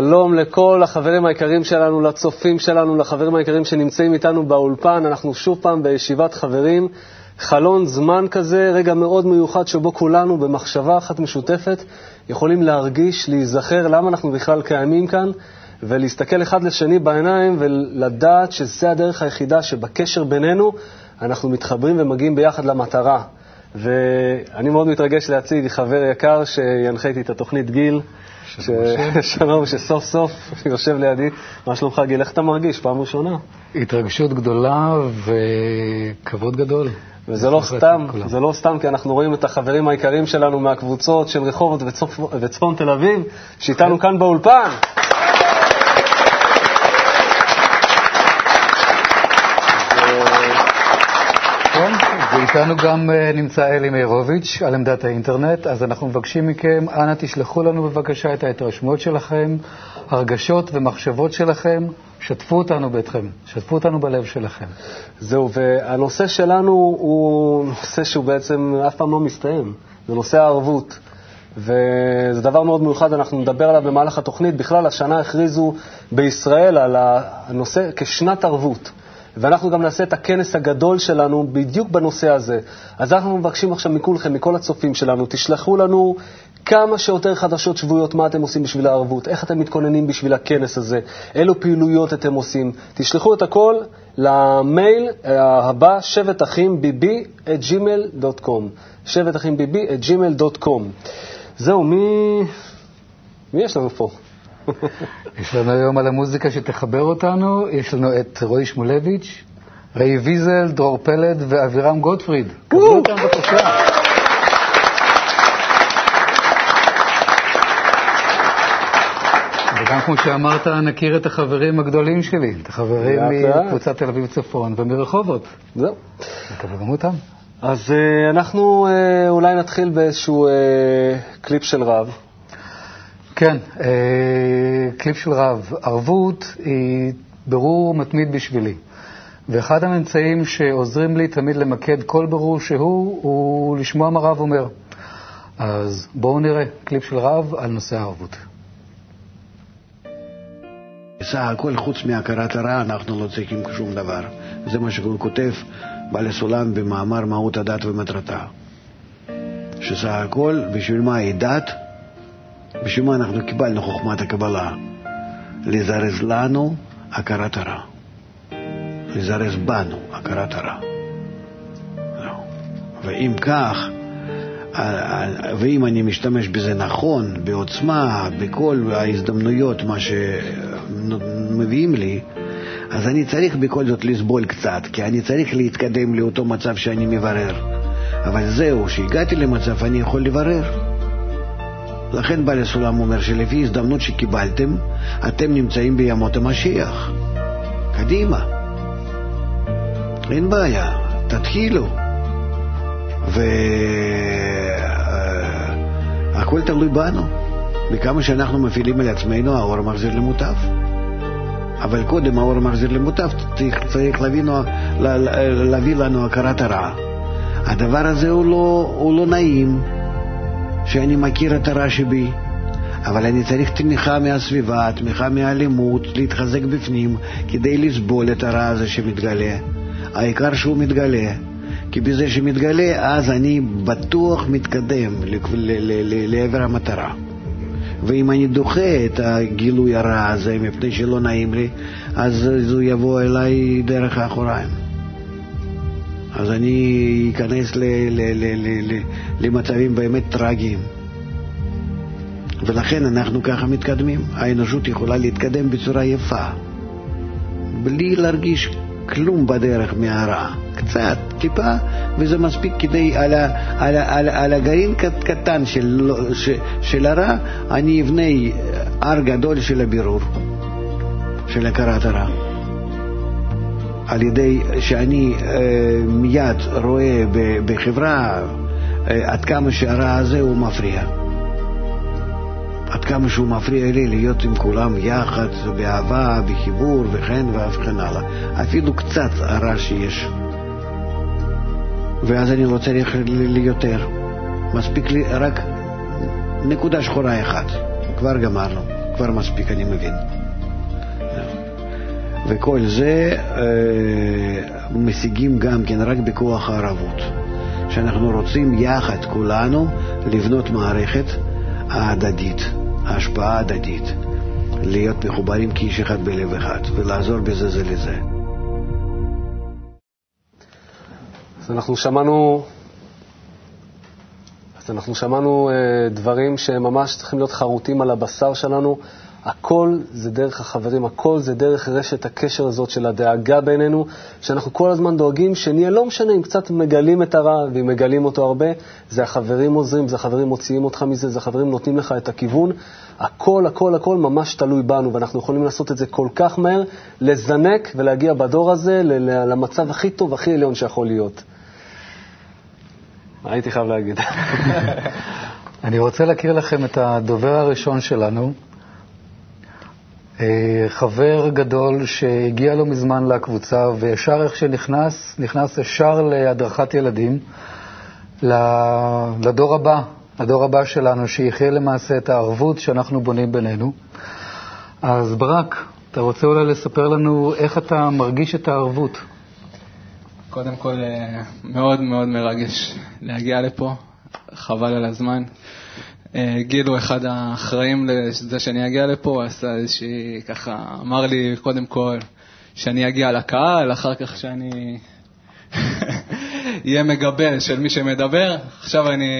שלום לכל החברים היקרים שלנו, לצופים שלנו, לחברים היקרים שנמצאים איתנו באולפן. אנחנו שוב פעם בישיבת חברים, חלון זמן כזה, רגע מאוד מיוחד שבו כולנו במחשבה אחת משותפת יכולים להרגיש, להיזכר למה אנחנו בכלל קיימים כאן, ולהסתכל אחד לשני בעיניים ולדעת שזה הדרך היחידה שבקשר בינינו אנחנו מתחברים ומגיעים ביחד למטרה. ואני מאוד מתרגש להציג חבר יקר שינחה איתי את התוכנית גיל. ש... שלום, שסוף סוף יושב לידי. מה שלומך, גיל? איך אתה מרגיש? פעם ראשונה. התרגשות גדולה וכבוד גדול. וזה לא סתם, זה לא סתם, כי אנחנו רואים את החברים היקרים שלנו מהקבוצות של רחובות וצפ... וצפון תל אביב, שאיתנו כאן באולפן. ואיתנו גם אה, נמצא אלי מאירוביץ' על עמדת האינטרנט, אז אנחנו מבקשים מכם, אנא תשלחו לנו בבקשה את ההתרשמות שלכם, הרגשות ומחשבות שלכם, שתפו אותנו ביתכם, שתפו אותנו בלב שלכם. זהו, והנושא שלנו הוא נושא שהוא בעצם אף פעם לא מסתיים, זה נושא הערבות. וזה דבר מאוד מיוחד, אנחנו נדבר עליו במהלך התוכנית. בכלל, השנה הכריזו בישראל על הנושא כשנת ערבות. ואנחנו גם נעשה את הכנס הגדול שלנו בדיוק בנושא הזה. אז אנחנו מבקשים עכשיו מכולכם, מכל הצופים שלנו, תשלחו לנו כמה שיותר חדשות שבועיות מה אתם עושים בשביל הערבות, איך אתם מתכוננים בשביל הכנס הזה, אילו פעילויות אתם עושים. תשלחו את הכל למייל אה, הבא, שבט אחים ביבי את gmail.com. שבט אחים ביבי את gmail.com. זהו, מי... מי יש לנו פה? יש לנו היום על המוזיקה שתחבר אותנו, יש לנו את רועי שמולביץ', ראי ויזל, דרור פלד ואבירם גוטפריד. קבלו אותם בבקשה. וגם כמו שאמרת, נכיר את החברים הגדולים שלי, את החברים מקבוצת תל אביב צפון ומרחובות. זהו. נקווה גם אותם. אז uh, אנחנו uh, אולי נתחיל באיזשהו uh, קליפ של רב. כן, אה, קליפ של רב. ערבות היא ברור מתמיד בשבילי. ואחד הממצאים שעוזרים לי תמיד למקד כל ברור שהוא, הוא לשמוע מה רב אומר. אז בואו נראה קליפ של רב על נושא הערבות. בסך הכל, חוץ מהכרת הרע, אנחנו לא צריכים שום דבר. זה מה שהוא כותב בעל הסולם במאמר מהות הדת ומטרתה. שסך הכל, בשביל מה היא דת? בשביל מה אנחנו קיבלנו חוכמת הקבלה? לזרז לנו הכרת הרע. לזרז בנו הכרת הרע. ואם כך, ואם אני משתמש בזה נכון, בעוצמה, בכל ההזדמנויות, מה שמביאים לי, אז אני צריך בכל זאת לסבול קצת, כי אני צריך להתקדם לאותו מצב שאני מברר. אבל זהו, שהגעתי למצב אני יכול לברר. לכן בעל הסולם אומר שלפי הזדמנות שקיבלתם, אתם נמצאים בימות המשיח. קדימה. אין בעיה, תתחילו. והכל תלוי בנו. בכמה שאנחנו מפעילים על עצמנו, האור מחזיר למוטב. אבל קודם האור מחזיר למוטב, צריך, צריך להביא, להביא לנו הכרת הרע. הדבר הזה הוא לא, הוא לא נעים. שאני מכיר את הרע שבי, אבל אני צריך תמיכה מהסביבה, תמיכה מהאלימות, להתחזק בפנים כדי לסבול את הרע הזה שמתגלה. העיקר שהוא מתגלה, כי בזה שמתגלה, אז אני בטוח מתקדם לעבר המטרה. ואם אני דוחה את הגילוי הרע הזה מפני שלא נעים לי, אז הוא יבוא אליי דרך האחוריים. אז אני אכנס ל, ל, ל, ל, ל, למצבים באמת טרגיים. ולכן אנחנו ככה מתקדמים. האנושות יכולה להתקדם בצורה יפה, בלי להרגיש כלום בדרך מהרע. קצת, טיפה, וזה מספיק כדי, על, ה, על, ה, על, על הגרעין קטן של, של, של הרע, אני אבנה הר גדול של הבירור, של הכרת הרע. על ידי שאני אה, מיד רואה בחברה אה, עד כמה שהרע הזה הוא מפריע. עד כמה שהוא מפריע לי להיות עם כולם יחד, באהבה, בחיבור וכן וכן הלאה. אפילו קצת הרע שיש. ואז אני לא צריך ליותר. מספיק לי רק נקודה שחורה אחת. כבר גמרנו. כבר מספיק, אני מבין. וכל זה אה, משיגים גם כן רק בכוח הערבות, שאנחנו רוצים יחד כולנו לבנות מערכת ההדדית, ההשפעה ההדדית, להיות מחוברים כאיש אחד בלב אחד ולעזור בזה זה לזה. אז אנחנו שמענו, אז אנחנו שמענו אה, דברים שממש צריכים להיות חרוטים על הבשר שלנו. הכל זה דרך החברים, הכל זה דרך רשת הקשר הזאת של הדאגה בינינו, שאנחנו כל הזמן דואגים שנהיה, לא משנה אם קצת מגלים את הרע, ואם מגלים אותו הרבה, זה החברים עוזרים, זה החברים מוציאים אותך מזה, זה החברים נותנים לך את הכיוון. הכל, הכל, הכל ממש תלוי בנו, ואנחנו יכולים לעשות את זה כל כך מהר, לזנק ולהגיע בדור הזה למצב הכי טוב, הכי עליון שיכול להיות. הייתי חייב להגיד. אני רוצה להכיר לכם את הדובר הראשון שלנו, חבר גדול שהגיע לא מזמן לקבוצה, וישר איך שנכנס, נכנס ישר להדרכת ילדים, לדור הבא, לדור הבא שלנו, שיחיה למעשה את הערבות שאנחנו בונים בינינו. אז ברק, אתה רוצה אולי לספר לנו איך אתה מרגיש את הערבות? קודם כל, אה, מאוד מאוד מרגש להגיע לפה, חבל על הזמן. אה, גיל הוא אחד האחראים לזה שאני אגיע לפה, עשה איזושהי, ככה, אמר לי קודם כל שאני אגיע לקהל, אחר כך שאני אהיה מגבל של מי שמדבר. עכשיו אני,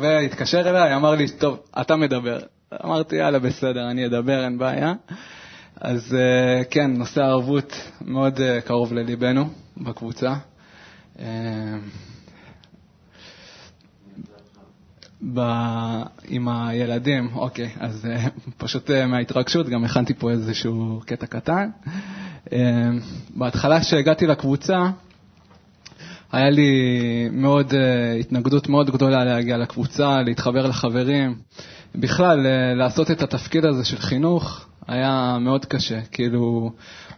והתקשר אליי, אמר לי, טוב, אתה מדבר. אמרתי, יאללה, בסדר, אני אדבר, אין בעיה. אז אה, כן, נושא הערבות מאוד אה, קרוב לליבנו בקבוצה. ב... עם הילדים, אוקיי, אז uh, פשוט uh, מההתרגשות גם הכנתי פה איזשהו קטע קטן. Uh, בהתחלה כשהגעתי לקבוצה, היה לי מאוד, uh, התנגדות מאוד גדולה להגיע לקבוצה, להתחבר לחברים. בכלל, uh, לעשות את התפקיד הזה של חינוך היה מאוד קשה. כאילו,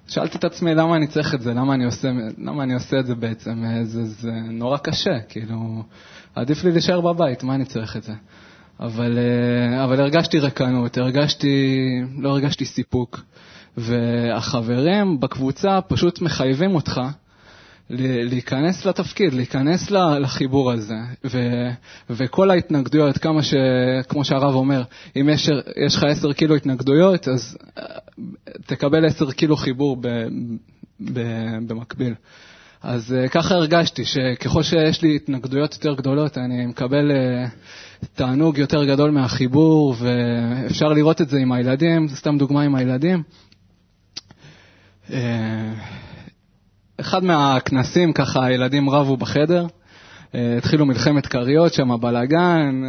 שאלתי את עצמי למה אני צריך את זה, למה אני עושה, למה אני עושה את זה בעצם, זה, זה נורא קשה, כאילו... עדיף לי להישאר בבית, מה אני צריך את זה? אבל, אה, אבל הרגשתי רקנות, הרגשתי, לא הרגשתי סיפוק. והחברים בקבוצה פשוט מחייבים אותך להיכנס לתפקיד, להיכנס לחיבור הזה. ו, וכל ההתנגדויות, כמה ש... כמו שהרב אומר, אם יש, יש לך עשר קילו התנגדויות, אז אה, תקבל עשר קילו חיבור ב, ב, במקביל. אז uh, ככה הרגשתי, שככל שיש לי התנגדויות יותר גדולות, אני מקבל uh, תענוג יותר גדול מהחיבור, ואפשר לראות את זה עם הילדים, סתם דוגמה עם הילדים. Uh, אחד מהכנסים, ככה הילדים רבו בחדר, uh, התחילו מלחמת כריות שם, בלאגן,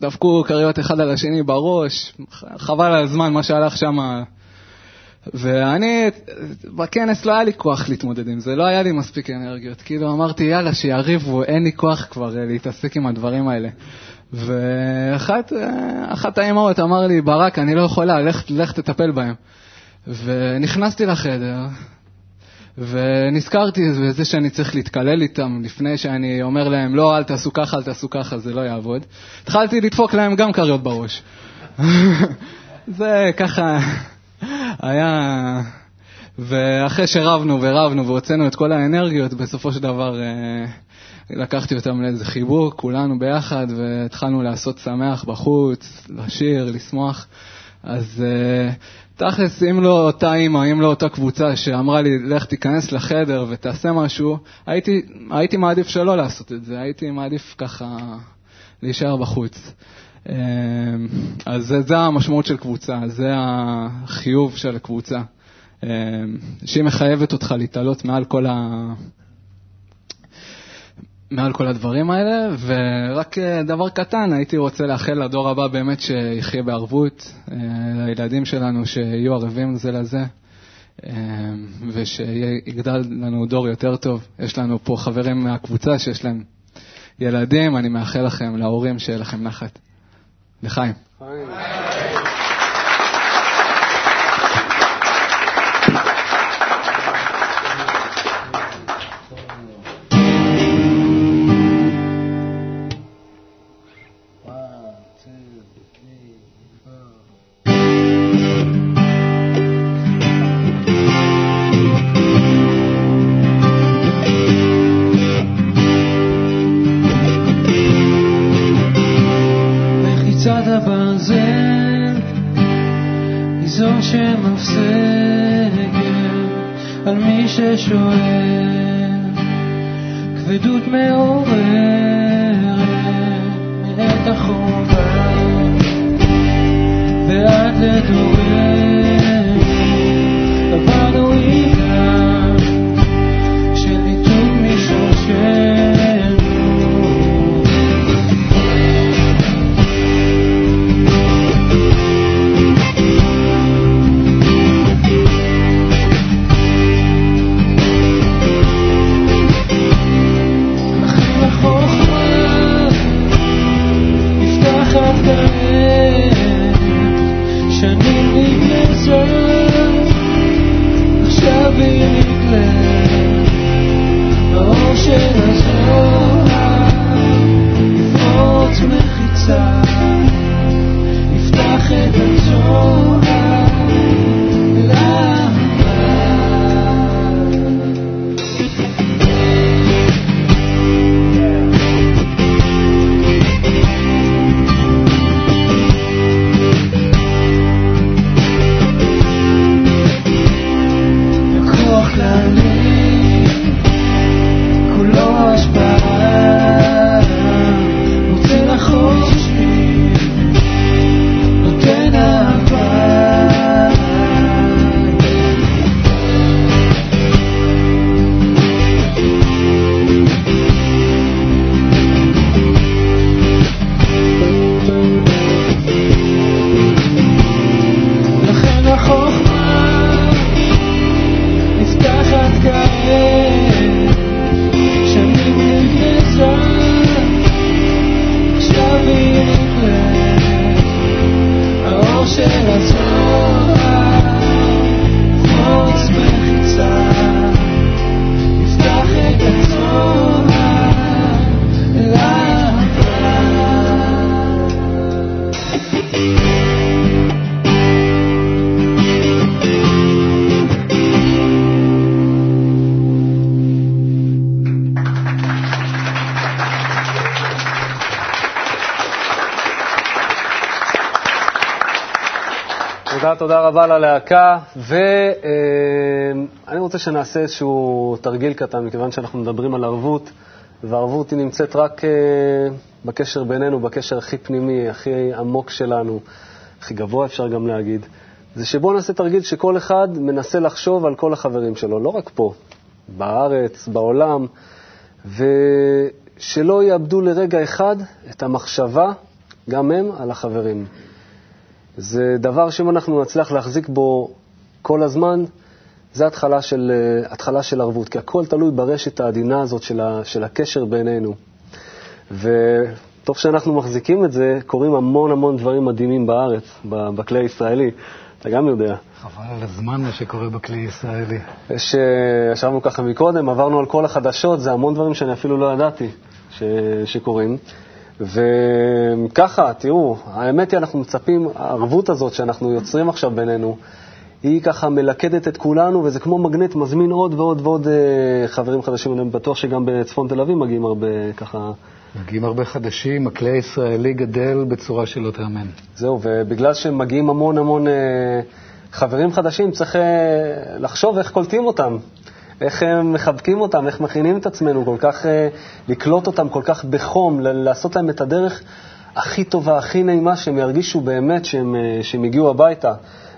דפקו כריות אחד על השני בראש, חבל על הזמן מה שהלך שם. ואני, בכנס לא היה לי כוח להתמודד עם זה, לא היה לי מספיק אנרגיות. כאילו אמרתי, יאללה, שיריבו, אין לי כוח כבר אה, להתעסק עם הדברים האלה. ואחת אה, האימהות אמר לי, ברק, אני לא יכולה, לך, לך תטפל בהם. ונכנסתי לחדר, ונזכרתי בזה שאני צריך להתקלל איתם לפני שאני אומר להם, לא, אל תעשו ככה, אל תעשו ככה, זה לא יעבוד. התחלתי לדפוק להם גם כריות בראש. זה ככה... היה... ואחרי שרבנו ורבנו והוצאנו את כל האנרגיות, בסופו של דבר אה, לקחתי אותם לאיזה חיבור, כולנו ביחד, והתחלנו לעשות שמח בחוץ, לשיר, לשמוח. אז אה, תכלס, אם לא אותה אימא, אם לא אותה קבוצה שאמרה לי, לך תיכנס לחדר ותעשה משהו, הייתי, הייתי מעדיף שלא לעשות את זה, הייתי מעדיף ככה להישאר בחוץ. אמ, אז זה, זה המשמעות של קבוצה, זה החיוב של הקבוצה, אמ, שהיא מחייבת אותך להתעלות מעל כל, ה... מעל כל הדברים האלה, ורק אה, דבר קטן, הייתי רוצה לאחל לדור הבא באמת שיחיה בערבות, אה, לילדים שלנו שיהיו ערבים זה לזה. ושיגדל לנו דור יותר טוב. יש לנו פה חברים מהקבוצה שיש להם ילדים, אני מאחל לכם, להורים, שיהיה לכם נחת. לחיים. יד הברזל היא זו שמפסקת על מי ששואל. כבדות מעוררת מאת החובה ועד לדורנו רבה ללהקה, ואני רוצה שנעשה איזשהו תרגיל קטן, מכיוון שאנחנו מדברים על ערבות, והערבות היא נמצאת רק אה, בקשר בינינו, בקשר הכי פנימי, הכי עמוק שלנו, הכי גבוה אפשר גם להגיד, זה שבואו נעשה תרגיל שכל אחד מנסה לחשוב על כל החברים שלו, לא רק פה, בארץ, בעולם, ושלא יאבדו לרגע אחד את המחשבה, גם הם, על החברים. זה דבר שאם אנחנו נצליח להחזיק בו כל הזמן, זה התחלה של, אה, התחלה של ערבות, כי הכל תלוי ברשת העדינה הזאת של, ה, של הקשר בינינו. וטוב שאנחנו מחזיקים את זה, קורים המון המון דברים מדהימים בארץ, בכלי הישראלי, אתה גם יודע. חבל על הזמן מה שקורה בכלי הישראלי. יש, אה, ישבנו ככה מקודם, עברנו על כל החדשות, זה המון דברים שאני אפילו לא ידעתי ש, שקורים. וככה, תראו, האמת היא, אנחנו מצפים, הערבות הזאת שאנחנו יוצרים עכשיו בינינו, היא ככה מלכדת את כולנו, וזה כמו מגנט, מזמין עוד ועוד ועוד אה, חברים חדשים. אני בטוח שגם בצפון תל אביב מגיעים הרבה ככה. מגיעים הרבה חדשים, הכלי הישראלי גדל בצורה שלא תאמן. זהו, ובגלל שמגיעים המון המון אה, חברים חדשים, צריך אה, לחשוב איך קולטים אותם, איך אה, מחבקים אותם, איך מכינים את עצמנו, כל כך אה, לקלוט אותם כל כך בחום, לעשות להם את הדרך הכי טובה, הכי נעימה, שהם ירגישו באמת שהם, אה, שהם הגיעו הביתה.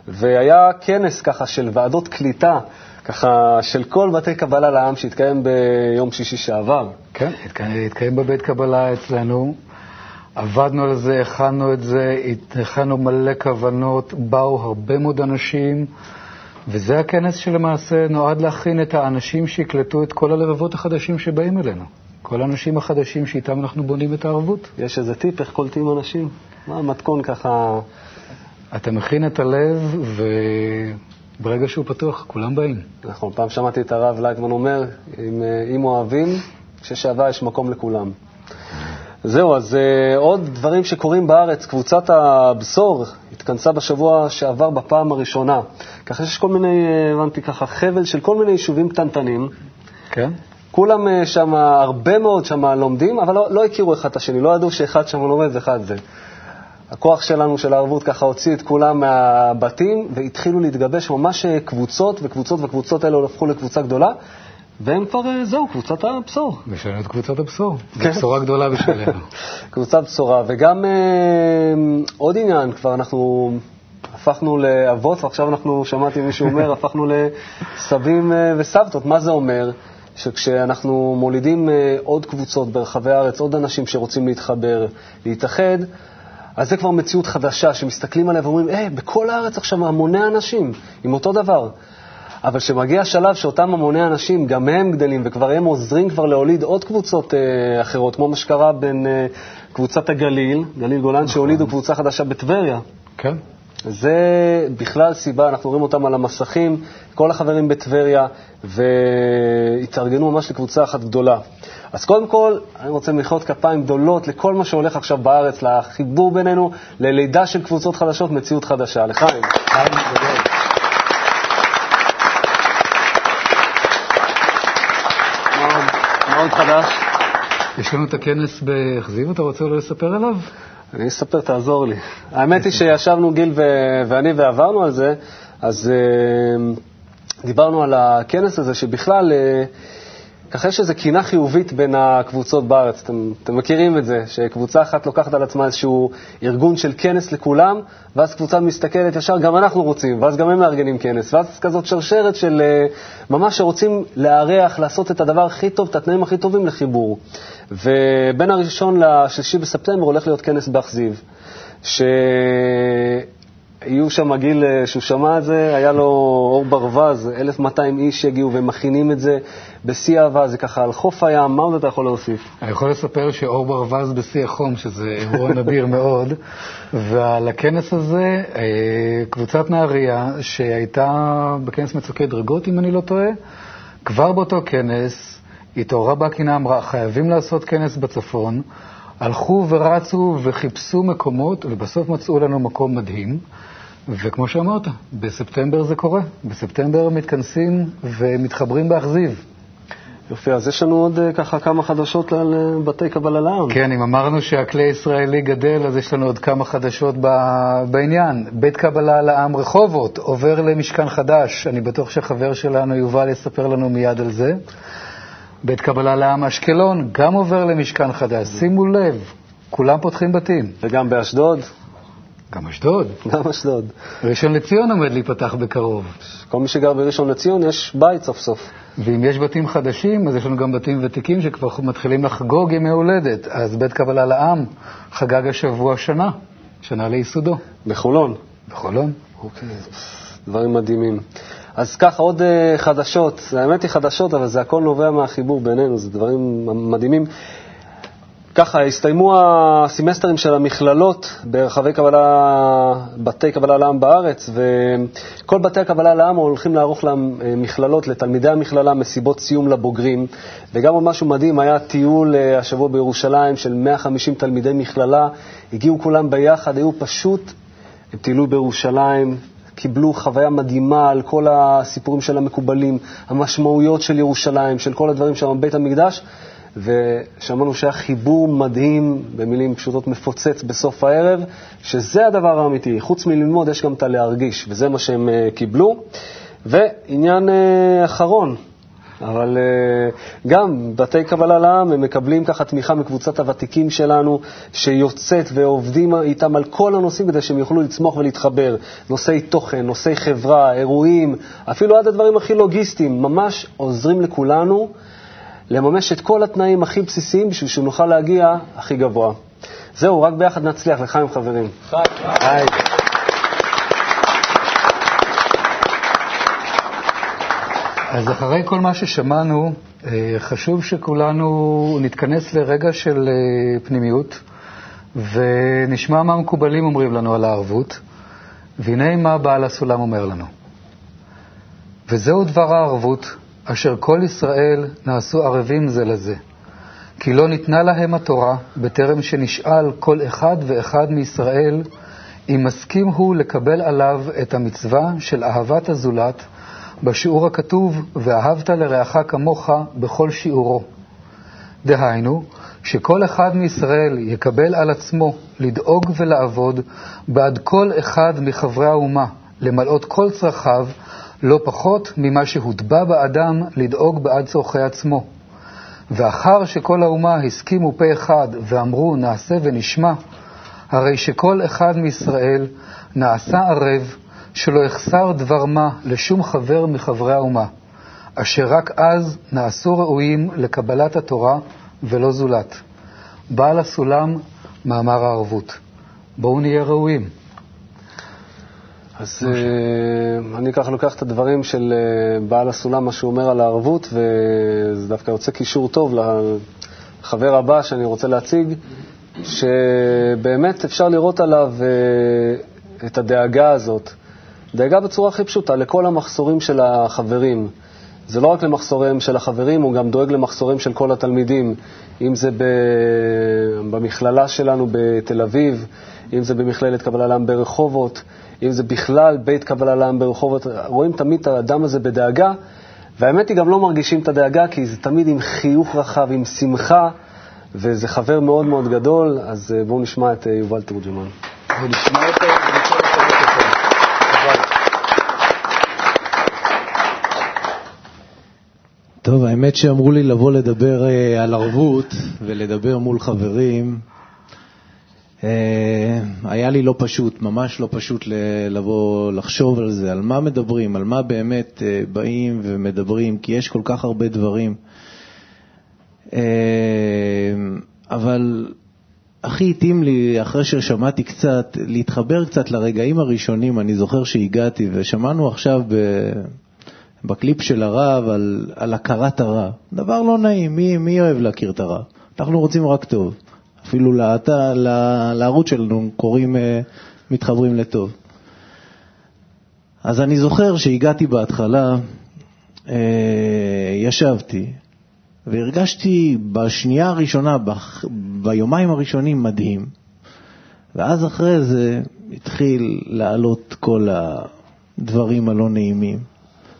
והיה כנס ככה של ועדות קליטה, ככה של כל בתי קבלה לעם שהתקיים ביום שישי שעבר. כן, התקיים, התקיים בבית קבלה אצלנו, עבדנו על זה, הכנו את זה, הכנו מלא כוונות, באו הרבה מאוד אנשים, וזה הכנס שלמעשה נועד להכין את האנשים שיקלטו את כל הלבבות החדשים שבאים אלינו. כל האנשים החדשים שאיתם אנחנו בונים את הערבות. יש איזה טיפ איך קולטים אנשים? מה המתכון ככה? אתה מכין את הלב, וברגע שהוא פתוח, כולם באים. נכון, פעם שמעתי את הרב לייטמן אומר, אם, אה, אם אוהבים, כששעבה יש מקום לכולם. זהו, אז uh, עוד דברים שקורים בארץ. קבוצת הבשור התכנסה בשבוע שעבר בפעם הראשונה. ככה שיש כל מיני, uh, הבנתי ככה, חבל של כל מיני יישובים קטנטנים. כן? כולם uh, שם, הרבה מאוד שם לומדים, אבל לא, לא הכירו אחד את השני, לא ידעו שאחד שם לומד ואחד זה. הכוח שלנו, של הערבות, ככה הוציא את כולם מהבתים והתחילו להתגבש ממש אה, קבוצות, וקבוצות וקבוצות האלה הפכו לקבוצה גדולה, והם כבר, אה, זהו, קבוצת הבשור. משלם את קבוצת הבשור. כן. זו בשורה גדולה בשבילנו. קבוצת בשורה. וגם אה, עוד עניין, כבר אנחנו הפכנו לאבות, ועכשיו אנחנו, שמעתי מישהו אומר, הפכנו לסבים אה, וסבתות. מה זה אומר? שכשאנחנו מולידים אה, עוד קבוצות ברחבי הארץ, עוד אנשים שרוצים להתחבר, להתאחד, אז זה כבר מציאות חדשה, שמסתכלים עליה ואומרים, אה, בכל הארץ עכשיו המוני אנשים, עם אותו דבר. אבל כשמגיע השלב שאותם המוני אנשים, גם הם גדלים, וכבר הם עוזרים כבר להוליד עוד קבוצות אה, אחרות, כמו מה שקרה בין אה, קבוצת הגליל, גליל גולן, שהולידו קבוצה חדשה בטבריה. כן. זה בכלל סיבה, אנחנו רואים אותם על המסכים, כל החברים בטבריה, והתארגנו ממש לקבוצה אחת גדולה. אז קודם כל, אני רוצה מחיאות כפיים גדולות לכל מה שהולך עכשיו בארץ, לחיבור בינינו, ללידה של קבוצות חדשות, מציאות חדשה. לחיים. חיים גדול. מאוד חדש. יש לנו את הכנס באכזיב, אתה רוצה אולי לספר עליו? אני אספר, תעזור לי. האמת היא שישבנו גיל ו- ואני ועברנו על זה, אז uh, דיברנו על הכנס הזה, שבכלל, uh, ככה יש איזו קינה חיובית בין הקבוצות בארץ. אתם, אתם מכירים את זה, שקבוצה אחת לוקחת על עצמה איזשהו ארגון של כנס לכולם, ואז קבוצה מסתכלת ישר, גם אנחנו רוצים, ואז גם הם מארגנים כנס, ואז כזאת שרשרת של uh, ממש שרוצים לארח, לעשות את הדבר הכי טוב, את התנאים הכי טובים לחיבור. ובין הראשון לשלישי בספטמבר הולך להיות כנס באכזיב, שיהיו שם גיל שהוא שמע את זה, היה לו אור ברווז, 1,200 איש שהגיעו ומכינים את זה בשיא אהבה, זה ככה על חוף הים, מה עוד אתה יכול להוסיף? אני יכול לספר שאור ברווז בשיא החום, שזה אירוע נדיר מאוד, ועל הכנס הזה, אה, קבוצת נהריה, שהייתה בכנס מצוקי דרגות, אם אני לא טועה, כבר באותו כנס, התעוררה בקינה, אמרה, חייבים לעשות כנס בצפון. הלכו ורצו וחיפשו מקומות, ובסוף מצאו לנו מקום מדהים. וכמו שאמרת, בספטמבר זה קורה. בספטמבר מתכנסים ומתחברים באכזיב. יופי, אז יש לנו עוד אה, ככה כמה חדשות על אה, בתי קבלה לעם. כן, אם אמרנו שהכלי הישראלי גדל, אז יש לנו עוד כמה חדשות ב- בעניין. בית קבלה לעם רחובות עובר למשכן חדש. אני בטוח שהחבר שלנו יובל יספר לנו מיד על זה. בית קבלה לעם אשקלון גם עובר למשכן חדש. שימו לב, כולם פותחים בתים. וגם באשדוד, גם אשדוד. גם אשדוד. ראשון לציון עומד להיפתח בקרוב. כל מי שגר בראשון לציון, יש בית סוף סוף. ואם יש בתים חדשים, אז יש לנו גם בתים ותיקים שכבר מתחילים לחגוג ימי הולדת. אז בית קבלה לעם חגג השבוע שנה, שנה לייסודו, בחולון. בחולון. אוקיי, דברים מדהימים. אז ככה, עוד אה, חדשות. האמת היא חדשות, אבל זה הכל נובע מהחיבור בינינו, זה דברים מדהימים. ככה, הסתיימו הסמסטרים של המכללות ברחבי קבלה, בתי קבלה לעם בארץ, וכל בתי הקבלה לעם הולכים לערוך להם אה, מכללות, לתלמידי המכללה, מסיבות סיום לבוגרים. וגם עוד משהו מדהים, היה טיול אה, השבוע בירושלים של 150 תלמידי מכללה, הגיעו כולם ביחד, היו פשוט, הם טיילו בירושלים, קיבלו חוויה מדהימה על כל הסיפורים של המקובלים, המשמעויות של ירושלים, של כל הדברים שם בבית המקדש, ושמענו שהיה חיבור מדהים, במילים פשוטות מפוצץ בסוף הערב, שזה הדבר האמיתי. חוץ מללמוד, יש גם את הלהרגיש, וזה מה שהם אה, קיבלו. ועניין אה, אחרון, אבל uh, גם בתי קבלה לעם, הם מקבלים ככה תמיכה מקבוצת הוותיקים שלנו, שיוצאת ועובדים איתם על כל הנושאים כדי שהם יוכלו לצמוח ולהתחבר. נושאי תוכן, נושאי חברה, אירועים, אפילו עד הדברים הכי לוגיסטיים, ממש עוזרים לכולנו לממש את כל התנאים הכי בסיסיים בשביל שנוכל להגיע הכי גבוה. זהו, רק ביחד נצליח, לחיים חברים. חיים. אז אחרי כל מה ששמענו, אה, חשוב שכולנו נתכנס לרגע של אה, פנימיות ונשמע מה המקובלים אומרים לנו על הערבות, והנה מה בעל הסולם אומר לנו. וזהו דבר הערבות, אשר כל ישראל נעשו ערבים זה לזה. כי לא ניתנה להם התורה בטרם שנשאל כל אחד ואחד מישראל אם מסכים הוא לקבל עליו את המצווה של אהבת הזולת בשיעור הכתוב, ואהבת לרעך כמוך בכל שיעורו. דהיינו, שכל אחד מישראל יקבל על עצמו לדאוג ולעבוד בעד כל אחד מחברי האומה, למלאות כל צרכיו, לא פחות ממה שהוטבע באדם לדאוג בעד צורכי עצמו. ואחר שכל האומה הסכימו פה אחד ואמרו נעשה ונשמע, הרי שכל אחד מישראל נעשה ערב שלא יחסר דבר מה לשום חבר מחברי האומה, אשר רק אז נעשו ראויים לקבלת התורה ולא זולת. בעל הסולם, מאמר הערבות. בואו נהיה ראויים. אז uh, אני ככה לוקח את הדברים של uh, בעל הסולם, מה שהוא אומר על הערבות, וזה דווקא יוצא קישור טוב לחבר הבא שאני רוצה להציג, שבאמת אפשר לראות עליו uh, את הדאגה הזאת. דאגה בצורה הכי פשוטה לכל המחסורים של החברים. זה לא רק למחסוריהם של החברים, הוא גם דואג למחסורים של כל התלמידים, אם זה במכללה שלנו בתל אביב, אם זה במכללת קבלה לעם ברחובות, אם זה בכלל בית קבלה לעם ברחובות, רואים תמיד את האדם הזה בדאגה, והאמת היא גם לא מרגישים את הדאגה, כי זה תמיד עם חיוך רחב, עם שמחה, וזה חבר מאוד מאוד גדול, אז בואו נשמע את יובל תורג'מן. ונשמע אותו. טוב, האמת שאמרו לי לבוא לדבר uh, על ערבות ולדבר מול חברים. Uh, היה לי לא פשוט, ממש לא פשוט לבוא לחשוב על זה, על מה מדברים, על מה באמת uh, באים ומדברים, כי יש כל כך הרבה דברים. אבל הכי התאים לי, אחרי ששמעתי קצת, להתחבר קצת לרגעים הראשונים. אני זוכר שהגעתי ושמענו עכשיו ב... בקליפ של הרב על, על הכרת הרע. דבר לא נעים, מי, מי אוהב להכיר את הרע? אנחנו רוצים רק טוב. אפילו לעת, לערוץ שלנו קוראים, אה, מתחברים לטוב. אז אני זוכר שהגעתי בהתחלה, אה, ישבתי, והרגשתי בשנייה הראשונה, ב, ביומיים הראשונים, מדהים. ואז אחרי זה התחיל לעלות כל הדברים הלא נעימים.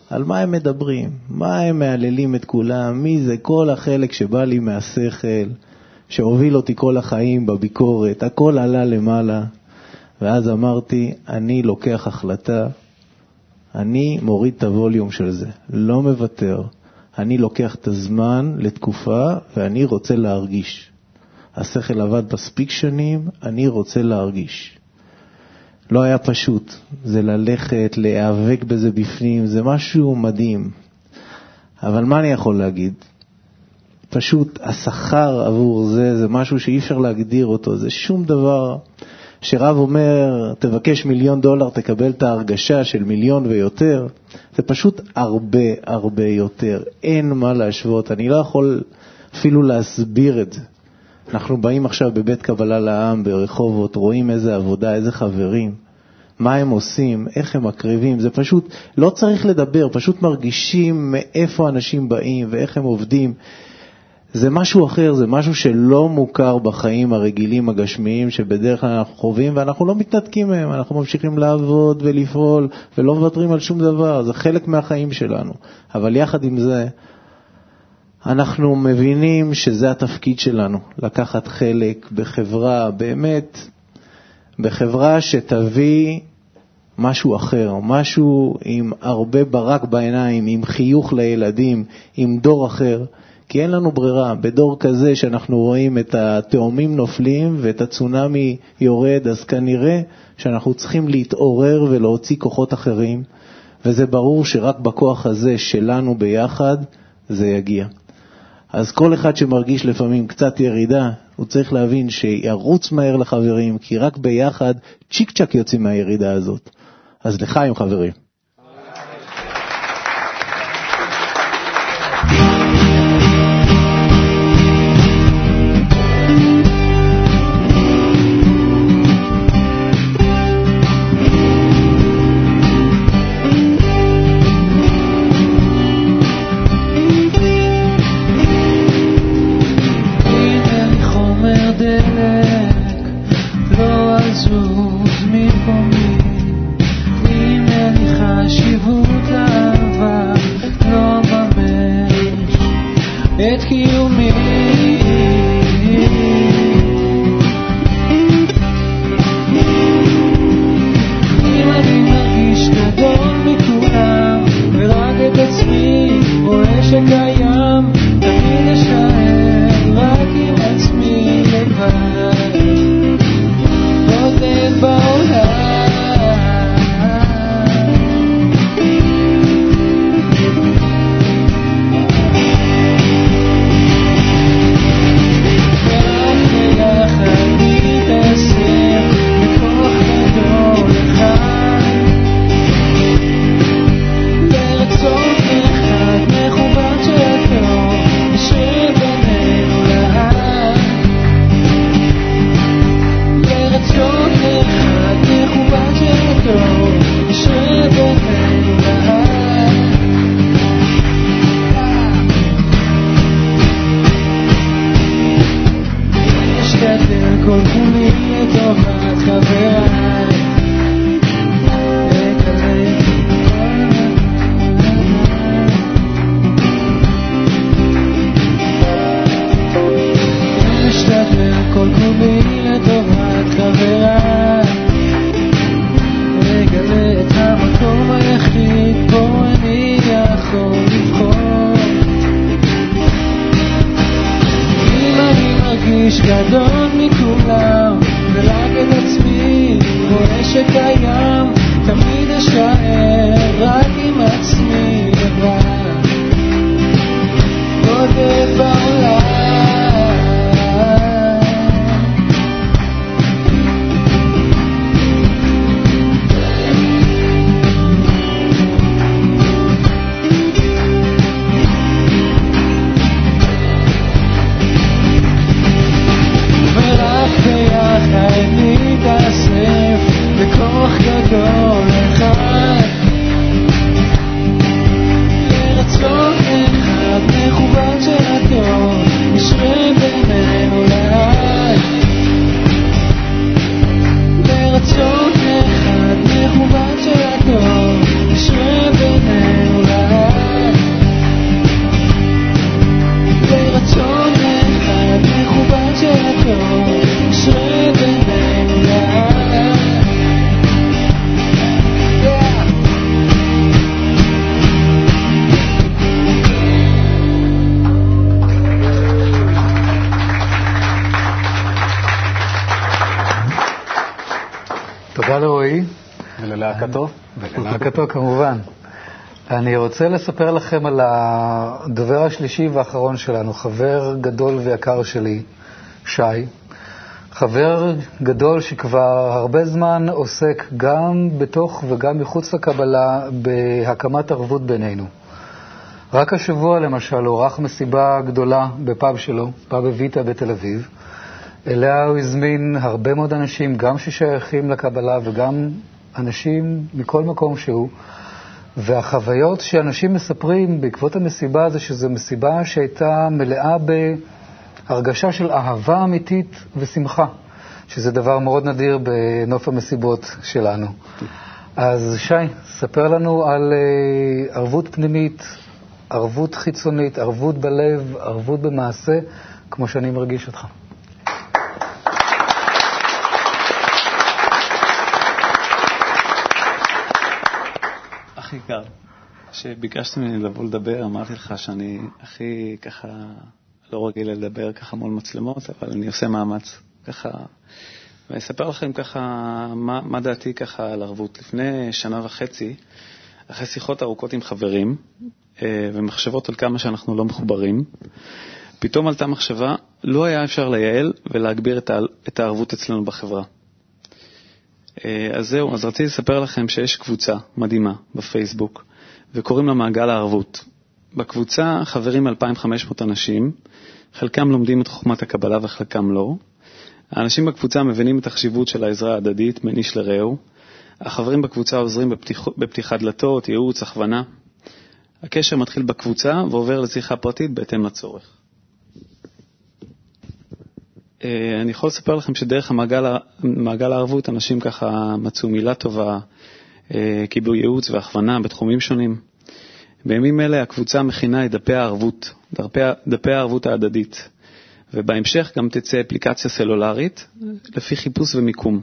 על מה הם מדברים? מה הם מהללים את כולם? מי זה כל החלק שבא לי מהשכל, שהוביל אותי כל החיים בביקורת, הכל עלה למעלה. ואז אמרתי, אני לוקח החלטה, אני מוריד את הווליום של זה, לא מוותר. אני לוקח את הזמן לתקופה ואני רוצה להרגיש. השכל עבד מספיק שנים, אני רוצה להרגיש. לא היה פשוט, זה ללכת, להיאבק בזה בפנים, זה משהו מדהים. אבל מה אני יכול להגיד? פשוט השכר עבור זה, זה משהו שאי אפשר להגדיר אותו, זה שום דבר שרב אומר, תבקש מיליון דולר, תקבל את ההרגשה של מיליון ויותר, זה פשוט הרבה הרבה יותר, אין מה להשוות, אני לא יכול אפילו להסביר את זה. אנחנו באים עכשיו בבית קבלה לעם ברחובות, רואים איזה עבודה, איזה חברים, מה הם עושים, איך הם מקריבים, זה פשוט, לא צריך לדבר, פשוט מרגישים מאיפה אנשים באים ואיך הם עובדים. זה משהו אחר, זה משהו שלא מוכר בחיים הרגילים הגשמיים שבדרך כלל אנחנו חווים ואנחנו לא מתנתקים מהם, אנחנו ממשיכים לעבוד ולפעול ולא מוותרים על שום דבר, זה חלק מהחיים שלנו. אבל יחד עם זה, אנחנו מבינים שזה התפקיד שלנו, לקחת חלק בחברה, באמת, בחברה שתביא משהו אחר, משהו עם הרבה ברק בעיניים, עם חיוך לילדים, עם דור אחר, כי אין לנו ברירה. בדור כזה שאנחנו רואים את התאומים נופלים ואת הצונאמי יורד, אז כנראה שאנחנו צריכים להתעורר ולהוציא כוחות אחרים, וזה ברור שרק בכוח הזה שלנו ביחד זה יגיע. אז כל אחד שמרגיש לפעמים קצת ירידה, הוא צריך להבין שירוץ מהר לחברים, כי רק ביחד צ'יק צ'אק יוצאים מהירידה הזאת. אז לחיים חברים. רוצה לספר לכם על הדובר השלישי והאחרון שלנו, חבר גדול ויקר שלי, שי. חבר גדול שכבר הרבה זמן עוסק גם בתוך וגם מחוץ לקבלה בהקמת ערבות בינינו. רק השבוע למשל הוא ערך מסיבה גדולה בפאב שלו, פאב אביטה בתל אביב. אליה הוא הזמין הרבה מאוד אנשים, גם ששייכים לקבלה וגם אנשים מכל מקום שהוא. והחוויות שאנשים מספרים בעקבות המסיבה זה שזו מסיבה שהייתה מלאה בהרגשה של אהבה אמיתית ושמחה, שזה דבר מאוד נדיר בנוף המסיבות שלנו. אז שי, ספר לנו על אה, ערבות פנימית, ערבות חיצונית, ערבות בלב, ערבות במעשה, כמו שאני מרגיש אותך. הכי קר. כשביקשת ממני לבוא לדבר, אמרתי לך שאני הכי ככה לא רגיל לדבר ככה מול מצלמות, אבל אני עושה מאמץ ככה. ואני אספר לכם ככה מה, מה דעתי ככה על ערבות. לפני שנה וחצי, אחרי שיחות ארוכות עם חברים אה, ומחשבות על כמה שאנחנו לא מחוברים, פתאום עלתה מחשבה, לא היה אפשר לייעל ולהגביר את הערבות אצלנו בחברה. אה, אז זהו, אז רציתי לספר לכם שיש קבוצה מדהימה בפייסבוק, וקוראים לה מעגל הערבות. בקבוצה חברים 2,500 אנשים, חלקם לומדים את חוכמת הקבלה וחלקם לא. האנשים בקבוצה מבינים את החשיבות של העזרה ההדדית בין איש לרעהו. החברים בקבוצה עוזרים בפתיח, בפתיחת דלתות, ייעוץ, הכוונה. הקשר מתחיל בקבוצה ועובר לשיחה פרטית בהתאם לצורך. אה, אני יכול לספר לכם שדרך המעגל, מעגל הערבות אנשים ככה מצאו מילה טובה, אה, קיבלו ייעוץ והכוונה בתחומים שונים. בימים אלה הקבוצה מכינה את דפי הערבות, דפי, דפי הערבות ההדדית, ובהמשך גם תצא אפליקציה סלולרית לפי חיפוש ומיקום.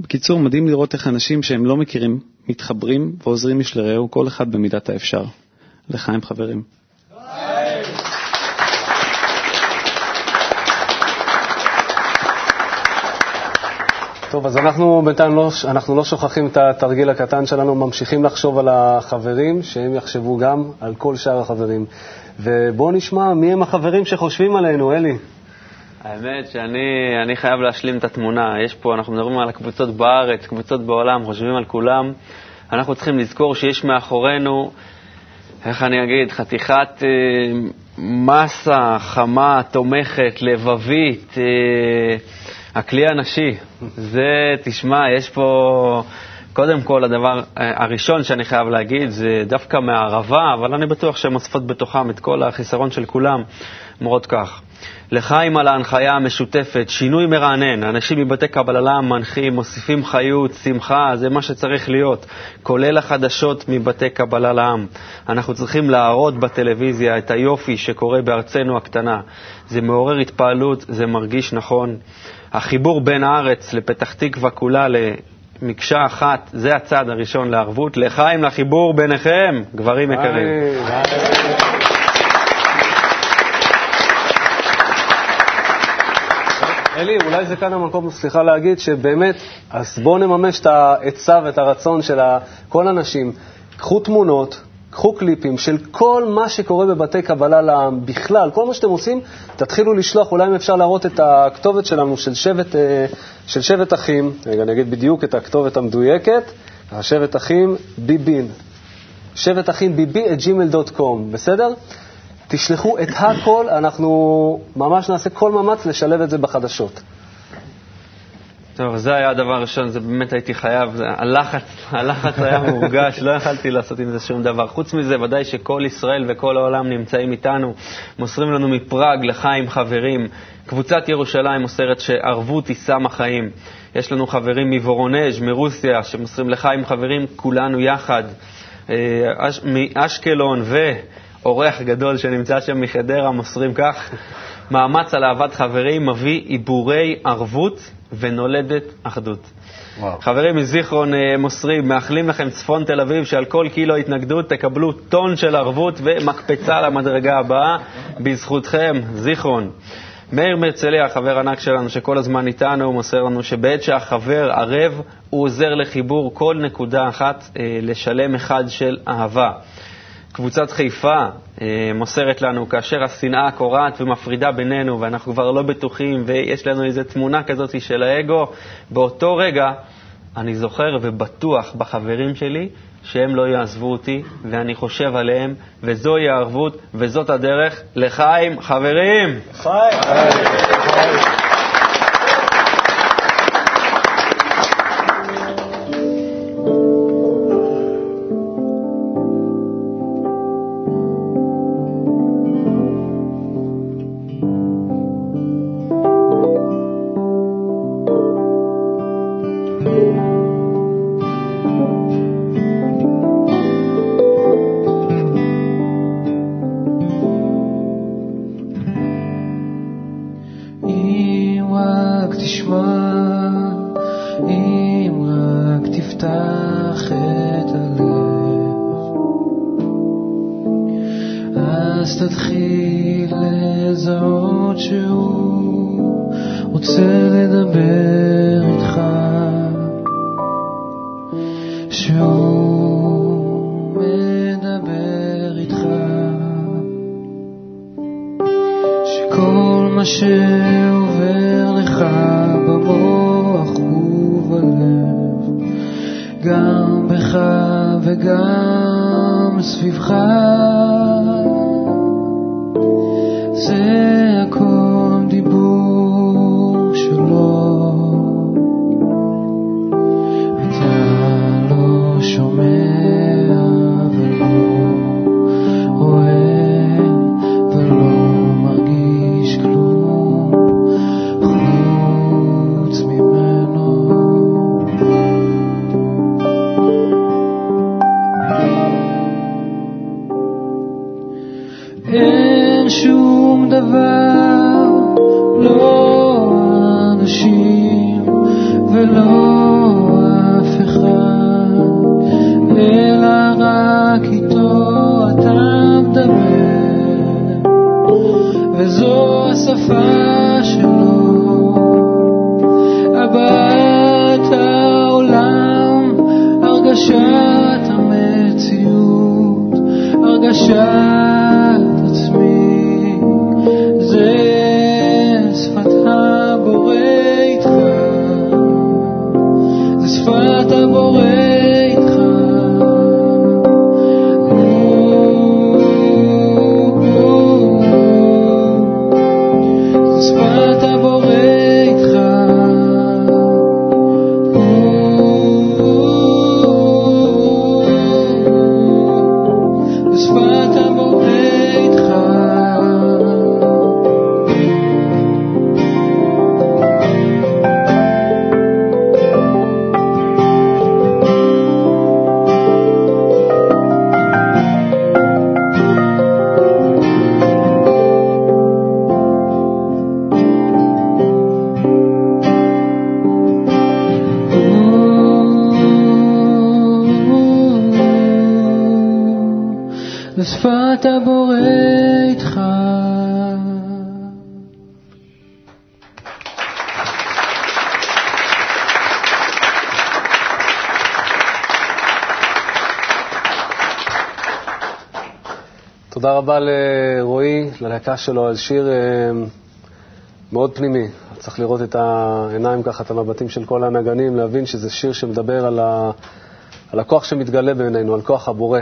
בקיצור, מדהים לראות איך אנשים שהם לא מכירים מתחברים ועוזרים איש לרעהו, כל אחד במידת האפשר. לחיים חברים. טוב, אז אנחנו בינתיים לא, אנחנו לא שוכחים את התרגיל הקטן שלנו, ממשיכים לחשוב על החברים, שהם יחשבו גם על כל שאר החברים. ובואו נשמע מי הם החברים שחושבים עלינו, אלי. האמת שאני אני חייב להשלים את התמונה. יש פה, אנחנו מדברים על הקבוצות בארץ, קבוצות בעולם, חושבים על כולם. אנחנו צריכים לזכור שיש מאחורינו, איך אני אגיד, חתיכת אה, מסה חמה, תומכת, לבבית, אה, הכלי הנשי. זה, תשמע, יש פה... קודם כל, הדבר הראשון שאני חייב להגיד זה דווקא מהערבה, אבל אני בטוח שהן אוספות בתוכם את כל החיסרון של כולם, אומרות כך. לחיים על ההנחיה המשותפת, שינוי מרענן, אנשים מבתי קבלה מנחים, מוסיפים חיות, שמחה, זה מה שצריך להיות, כולל החדשות מבתי קבלה לעם. אנחנו צריכים להראות בטלוויזיה את היופי שקורה בארצנו הקטנה. זה מעורר התפעלות, זה מרגיש נכון. החיבור בין הארץ לפתח תקווה כולה למקשה אחת, זה הצעד הראשון לערבות. לחיים לחיבור ביניכם, גברים יקרים. אלי, אולי זה כאן המקום, סליחה להגיד, שבאמת, אז בואו נממש את העצה ואת הרצון של כל הנשים. קחו תמונות, קחו קליפים של כל מה שקורה בבתי קבלה לעם בכלל, כל מה שאתם עושים, תתחילו לשלוח, אולי אם אפשר להראות את הכתובת שלנו, של שבט, אה, של שבט אחים, רגע, אני אגיד בדיוק את הכתובת המדויקת, השבט אחים ביבין, שבט אחים ביבי את gmail.com, בסדר? תשלחו את הכל, אנחנו ממש נעשה כל מאמץ לשלב את זה בחדשות. טוב, זה היה הדבר הראשון, זה באמת הייתי חייב, זה- הלחץ, הלחץ היה מורגש, לא יכלתי לעשות עם זה שום דבר. חוץ מזה, ודאי שכל ישראל וכל העולם נמצאים איתנו, מוסרים לנו מפראג לחיים חברים. קבוצת ירושלים מוסרת שערבות היא סם החיים. יש לנו חברים מוורונז', מרוסיה, שמוסרים לחיים חברים, כולנו יחד. אה, אש, מאשקלון ואורח גדול שנמצא שם מחדרה מוסרים כך: מאמץ על אהבת חברים מביא עיבורי ערבות ונולדת אחדות. וואו. חברים מזיכרון אה, מוסרים, מאחלים לכם צפון תל אביב שעל כל קילו התנגדות תקבלו טון של ערבות ומקפצה למדרגה הבאה בזכותכם, זיכרון. מאיר מהרצליה, חבר ענק שלנו שכל הזמן איתנו, מוסר לנו שבעת שהחבר ערב, הוא עוזר לחיבור כל נקודה אחת אה, לשלם אחד של אהבה. קבוצת חיפה אה, מוסרת לנו, כאשר השנאה קורעת ומפרידה בינינו ואנחנו כבר לא בטוחים ויש לנו איזו תמונה כזאת של האגו, באותו רגע אני זוכר ובטוח בחברים שלי שהם לא יעזבו אותי ואני חושב עליהם וזוהי הערבות וזאת הדרך לחיים חברים. אם שום שפת הבורא איתך. תודה רבה לרועי, ללהקה שלו, על שיר אה, מאוד פנימי. צריך לראות את העיניים ככה, את המבטים של כל הנגנים, להבין שזה שיר שמדבר על, ה, על הכוח שמתגלה בינינו, על כוח הבורא.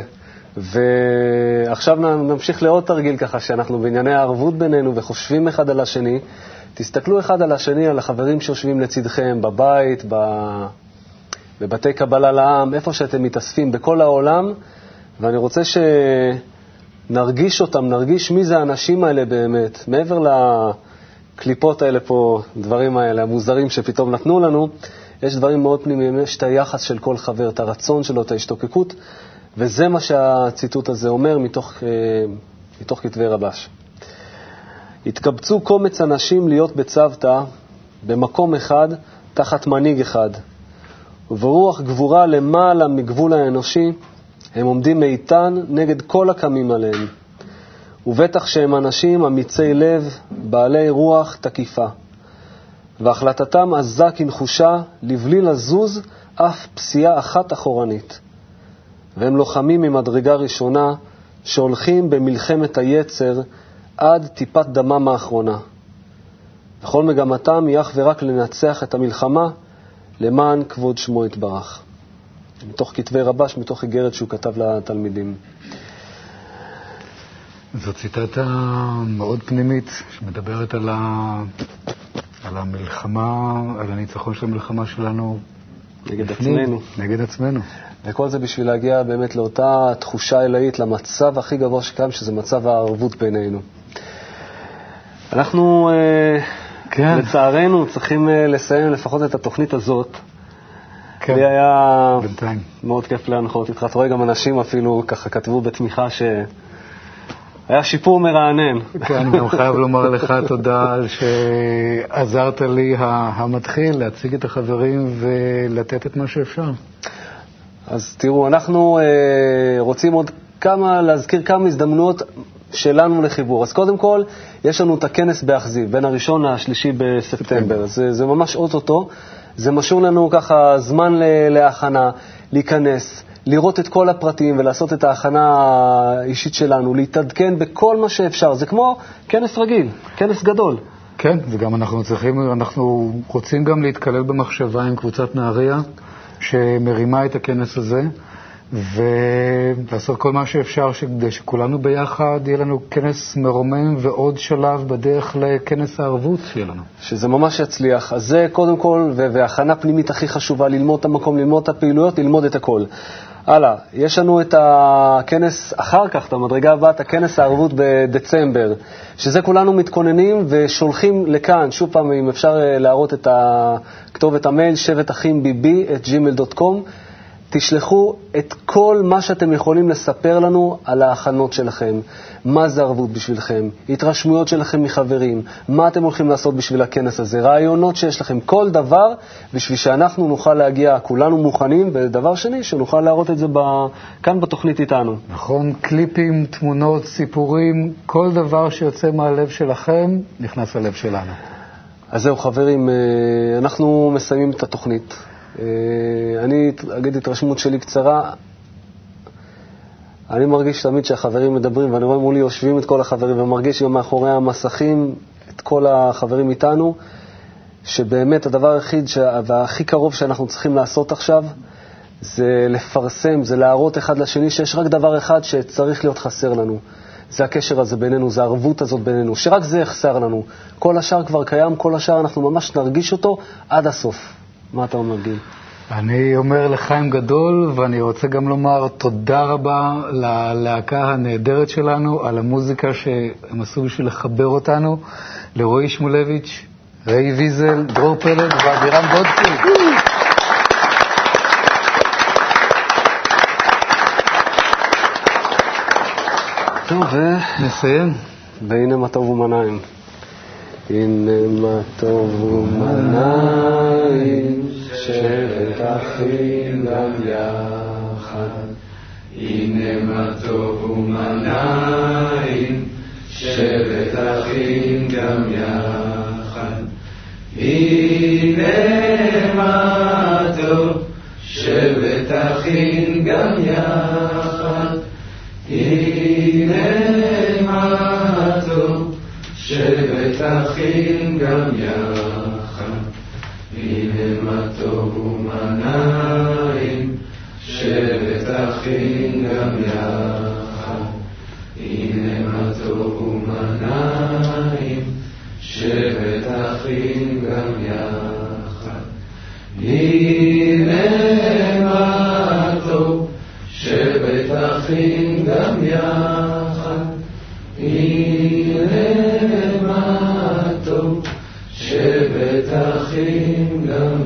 ועכשיו נמשיך לעוד תרגיל ככה, שאנחנו בענייני הערבות בינינו וחושבים אחד על השני. תסתכלו אחד על השני, על החברים שיושבים לצדכם, בבית, ב... בבתי קבלה לעם, איפה שאתם מתאספים, בכל העולם, ואני רוצה שנרגיש אותם, נרגיש מי זה האנשים האלה באמת, מעבר לקליפות האלה פה, דברים האלה, המוזרים שפתאום נתנו לנו, יש דברים מאוד פנימיים, יש את היחס של כל חבר, את הרצון שלו, את ההשתוקקות, וזה מה שהציטוט הזה אומר מתוך, אה, מתוך כתבי רבש. התקבצו קומץ אנשים להיות בצוותא במקום אחד תחת מנהיג אחד, וברוח גבורה למעלה מגבול האנושי, הם עומדים איתן נגד כל הקמים עליהם. ובטח שהם אנשים אמיצי לב, בעלי רוח תקיפה. והחלטתם עזה כנחושה לבלי לזוז אף פסיעה אחת אחורנית. והם לוחמים ממדרגה ראשונה, שהולכים במלחמת היצר עד טיפת דמם האחרונה. וכל מגמתם היא אך ורק לנצח את המלחמה למען כבוד שמו יתברך. מתוך כתבי רבש, מתוך איגרת שהוא כתב לתלמידים. זו ציטטה מאוד פנימית, שמדברת על, ה... על המלחמה, על הניצחון של המלחמה שלנו. נגד בפנים, עצמנו. נגד עצמנו. וכל זה בשביל להגיע באמת לאותה תחושה אלוהית, למצב הכי גבוה שקיים, שזה מצב הערבות בינינו. אנחנו, אה, כן. לצערנו, צריכים אה, לסיים לפחות את התוכנית הזאת. כן, לי היה בינתיים. מאוד כיף להנחות איתך. אתה רואה, גם אנשים אפילו ככה כתבו בתמיכה ש... היה שיפור מרענן. כן, אני גם חייב לומר לך תודה על שעזרת לי המתחיל להציג את החברים ולתת את מה שאפשר. אז תראו, אנחנו אה, רוצים עוד כמה, להזכיר כמה הזדמנויות שלנו לחיבור. אז קודם כל, יש לנו את הכנס באכזיב, בין הראשון לשלישי בספטמבר. זה, זה ממש אוטוטו. זה משאיר לנו ככה זמן להכנה, להיכנס, לראות את כל הפרטים ולעשות את ההכנה האישית שלנו, להתעדכן בכל מה שאפשר. זה כמו כנס רגיל, כנס גדול. כן, וגם אנחנו צריכים, אנחנו רוצים גם להתקלל במחשבה עם קבוצת נהריה, שמרימה את הכנס הזה. ולעשות כל מה שאפשר כדי שכולנו ביחד יהיה לנו כנס מרומם ועוד שלב בדרך לכנס הערבות שיהיה לנו. שזה ממש יצליח. אז זה קודם כל, והכנה פנימית הכי חשובה, ללמוד את המקום, ללמוד את הפעילויות, ללמוד את הכל. הלאה, יש לנו את הכנס אחר כך, את המדרגה הבאה, את הכנס הערבות בדצמבר, שזה כולנו מתכוננים ושולחים לכאן, שוב פעם, אם אפשר אה, להראות את כתובת המייל, שבט אחים bb את gmail.com. תשלחו את כל מה שאתם יכולים לספר לנו על ההכנות שלכם, מה זה ערבות בשבילכם, התרשמויות שלכם מחברים, מה אתם הולכים לעשות בשביל הכנס הזה, רעיונות שיש לכם, כל דבר בשביל שאנחנו נוכל להגיע, כולנו מוכנים, ודבר שני, שנוכל להראות את זה ב... כאן בתוכנית איתנו. נכון, קליפים, תמונות, סיפורים, כל דבר שיוצא מהלב שלכם נכנס ללב שלנו. אז זהו, חברים, אה, אנחנו מסיימים את התוכנית. אה, אני אגיד התרשמות שלי קצרה. אני מרגיש תמיד שהחברים מדברים, ואני רואה מולי יושבים את כל החברים, ומרגיש גם מאחורי המסכים את כל החברים איתנו, שבאמת הדבר היחיד והכי קרוב שאנחנו צריכים לעשות עכשיו זה לפרסם, זה להראות אחד לשני שיש רק דבר אחד שצריך להיות חסר לנו. זה הקשר הזה בינינו, זה הערבות הזאת בינינו, שרק זה יחסר לנו. כל השאר כבר קיים, כל השאר אנחנו ממש נרגיש אותו עד הסוף. מה אתה אומר, גיל? אני אומר לחיים גדול, ואני רוצה גם לומר תודה רבה ללהקה הנהדרת שלנו, על המוזיקה שהם עשו בשביל לחבר אותנו, לרועי שמולביץ', ראי ויזל, דרור פלד ואבירם גודפריד. טוב, ו... נסיים. והנה מה טוב ומנעים. הנה מה טוב ומנעים, שבט אחים גם יחד. הנה מה טוב ומה נעים, שבט אחים גם יחד. הנה מה טוב, שבט אחים גם יחד. הנה מה טוב, שבט אחים גם יחד. הנה מה טוב ומה נעים, שבט אחים גם יחד. הנה מה טוב ומה נעים, שבט אחים גם יחד. הנה מה טוב, אחים גם יחד. מה טוב,